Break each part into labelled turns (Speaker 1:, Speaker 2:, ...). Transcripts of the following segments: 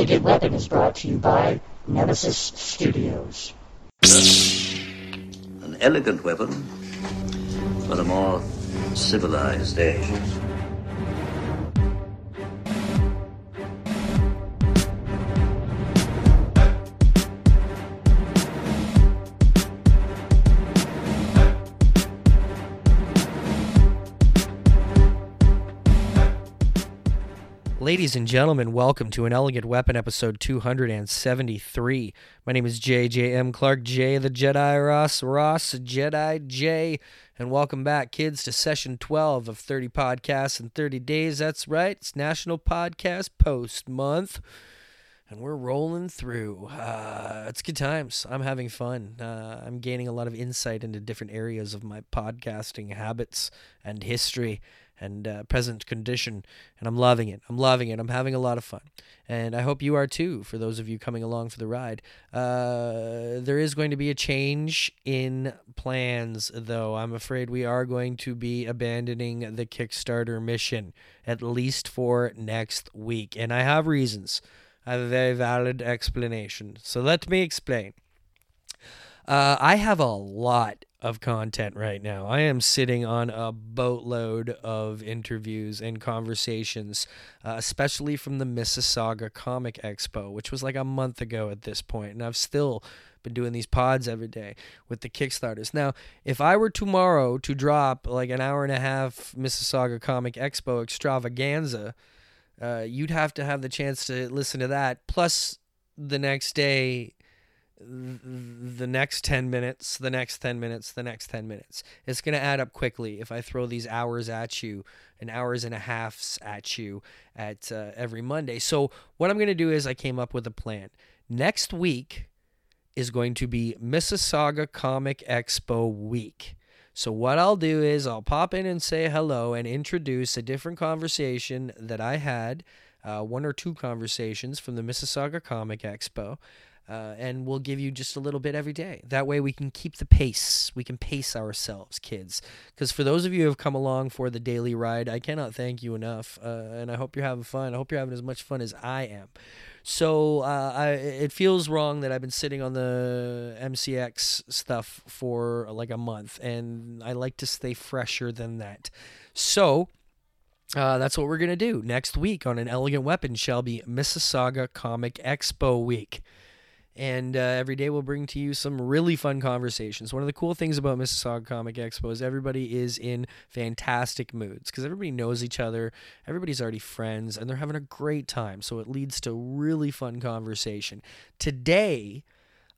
Speaker 1: Elegant Weapon is brought to you by Nemesis Studios.
Speaker 2: An elegant weapon for a more civilized age.
Speaker 3: Ladies and gentlemen, welcome to an Elegant Weapon episode 273. My name is JJM Clark J, the Jedi Ross Ross Jedi J, and welcome back, kids, to session 12 of 30 podcasts in 30 days. That's right, it's National Podcast Post Month, and we're rolling through. Uh, it's good times. I'm having fun. Uh, I'm gaining a lot of insight into different areas of my podcasting habits and history and uh, present condition, and I'm loving it. I'm loving it. I'm having a lot of fun, and I hope you are too. For those of you coming along for the ride, uh, there is going to be a change in plans, though. I'm afraid we are going to be abandoning the Kickstarter mission at least for next week, and I have reasons. I have a very valid explanation. So let me explain. Uh, I have a lot of content right now. I am sitting on a boatload of interviews and conversations, uh, especially from the Mississauga Comic Expo, which was like a month ago at this point, and I've still been doing these pods every day with the Kickstarters. Now, if I were tomorrow to drop like an hour and a half Mississauga Comic Expo extravaganza, uh, you'd have to have the chance to listen to that. Plus, the next day, the next 10 minutes, the next 10 minutes, the next 10 minutes. It's going to add up quickly if I throw these hours at you and hours and a halfs at you at uh, every Monday. So, what I'm going to do is I came up with a plan. Next week is going to be Mississauga Comic Expo week. So, what I'll do is I'll pop in and say hello and introduce a different conversation that I had, uh, one or two conversations from the Mississauga Comic Expo. Uh, and we'll give you just a little bit every day. That way, we can keep the pace. We can pace ourselves, kids. Because for those of you who have come along for the daily ride, I cannot thank you enough. Uh, and I hope you're having fun. I hope you're having as much fun as I am. So uh, I, it feels wrong that I've been sitting on the MCX stuff for like a month, and I like to stay fresher than that. So. Uh, that's what we're going to do. Next week on An Elegant Weapon shall be Mississauga Comic Expo Week and uh, every day we'll bring to you some really fun conversations. One of the cool things about Mississauga Comic Expo is everybody is in fantastic moods because everybody knows each other, everybody's already friends, and they're having a great time. So it leads to really fun conversation. Today,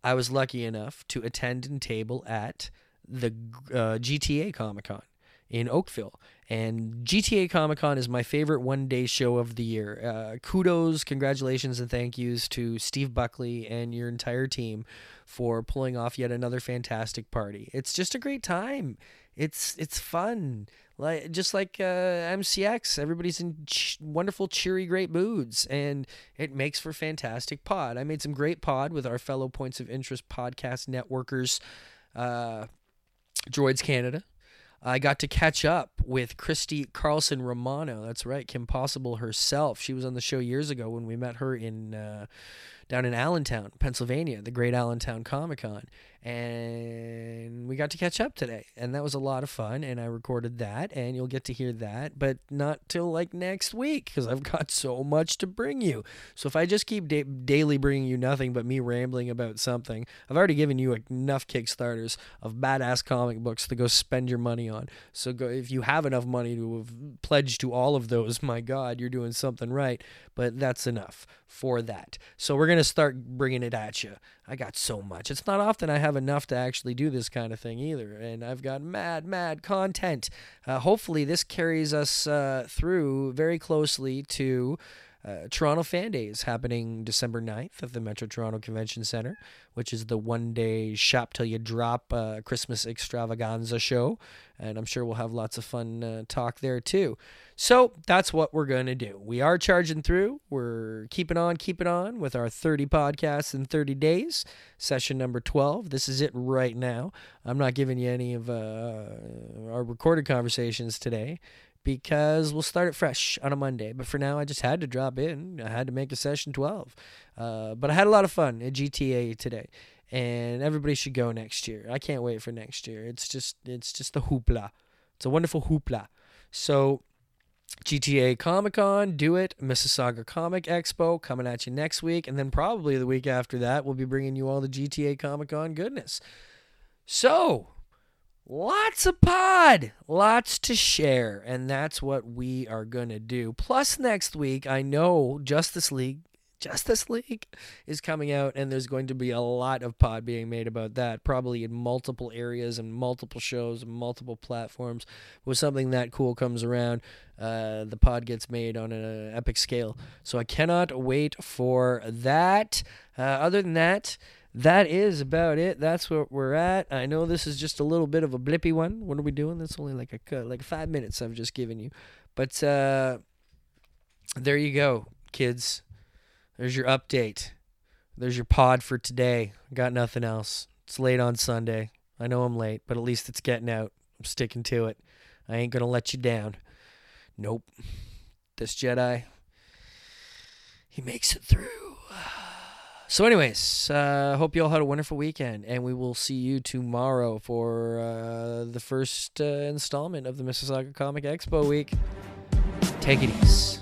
Speaker 3: I was lucky enough to attend and table at the uh, GTA Comic Con in Oakville. And GTA Comic Con is my favorite one day show of the year. Uh, kudos, congratulations, and thank yous to Steve Buckley and your entire team for pulling off yet another fantastic party. It's just a great time. It's it's fun, like just like uh, MCX. Everybody's in ch- wonderful, cheery, great moods, and it makes for fantastic pod. I made some great pod with our fellow Points of Interest podcast networkers, uh, Droids Canada, I got to catch up with Christy Carlson Romano. That's right, Kim Possible herself. She was on the show years ago when we met her in uh, down in Allentown, Pennsylvania, the Great Allentown Comic Con, and we got to catch up today, and that was a lot of fun. And I recorded that, and you'll get to hear that, but not till like next week because I've got so much to bring you. So if I just keep da- daily bringing you nothing but me rambling about something, I've already given you enough Kickstarters of badass comic books to go spend your money on. So go if you have enough money to have pledged to all of those, my God, you're doing something right. But that's enough for that. So we're gonna start bringing it at you. I got so much. It's not often I have enough to actually do this kind of thing either, and I've got mad, mad content. Uh, hopefully, this carries us uh, through very closely to. Uh, Toronto Fan Days happening December 9th at the Metro Toronto Convention Center, which is the one day shop till you drop uh, Christmas extravaganza show. And I'm sure we'll have lots of fun uh, talk there too. So that's what we're going to do. We are charging through. We're keeping on, keeping on with our 30 podcasts in 30 days, session number 12. This is it right now. I'm not giving you any of uh, our recorded conversations today because we'll start it fresh on a Monday. But for now, I just had to drop in. I had to make a session 12. Uh, but I had a lot of fun at GTA today, and everybody should go next year. I can't wait for next year. It's just it's just a hoopla. It's a wonderful hoopla. So GTA Comic Con, do it. Mississauga Comic Expo coming at you next week. And then probably the week after that, we'll be bringing you all the GTA Comic Con goodness. So, lots of pod, lots to share. And that's what we are going to do. Plus, next week, I know Justice League Justice League is coming out, and there's going to be a lot of pod being made about that, probably in multiple areas and multiple shows and multiple platforms. When something that cool comes around, uh, the pod gets made on an epic scale. So I cannot wait for that. Uh, other than that, that is about it. That's where we're at. I know this is just a little bit of a blippy one. What are we doing? That's only like a like five minutes I've just given you, but uh, there you go, kids. There's your update. There's your pod for today. Got nothing else. It's late on Sunday. I know I'm late, but at least it's getting out. I'm sticking to it. I ain't to let you down. Nope. This Jedi, he makes it through. So, anyways, uh, hope you all had a wonderful weekend, and we will see you tomorrow for uh, the first uh, installment of the Mississauga Comic Expo week. Take it easy.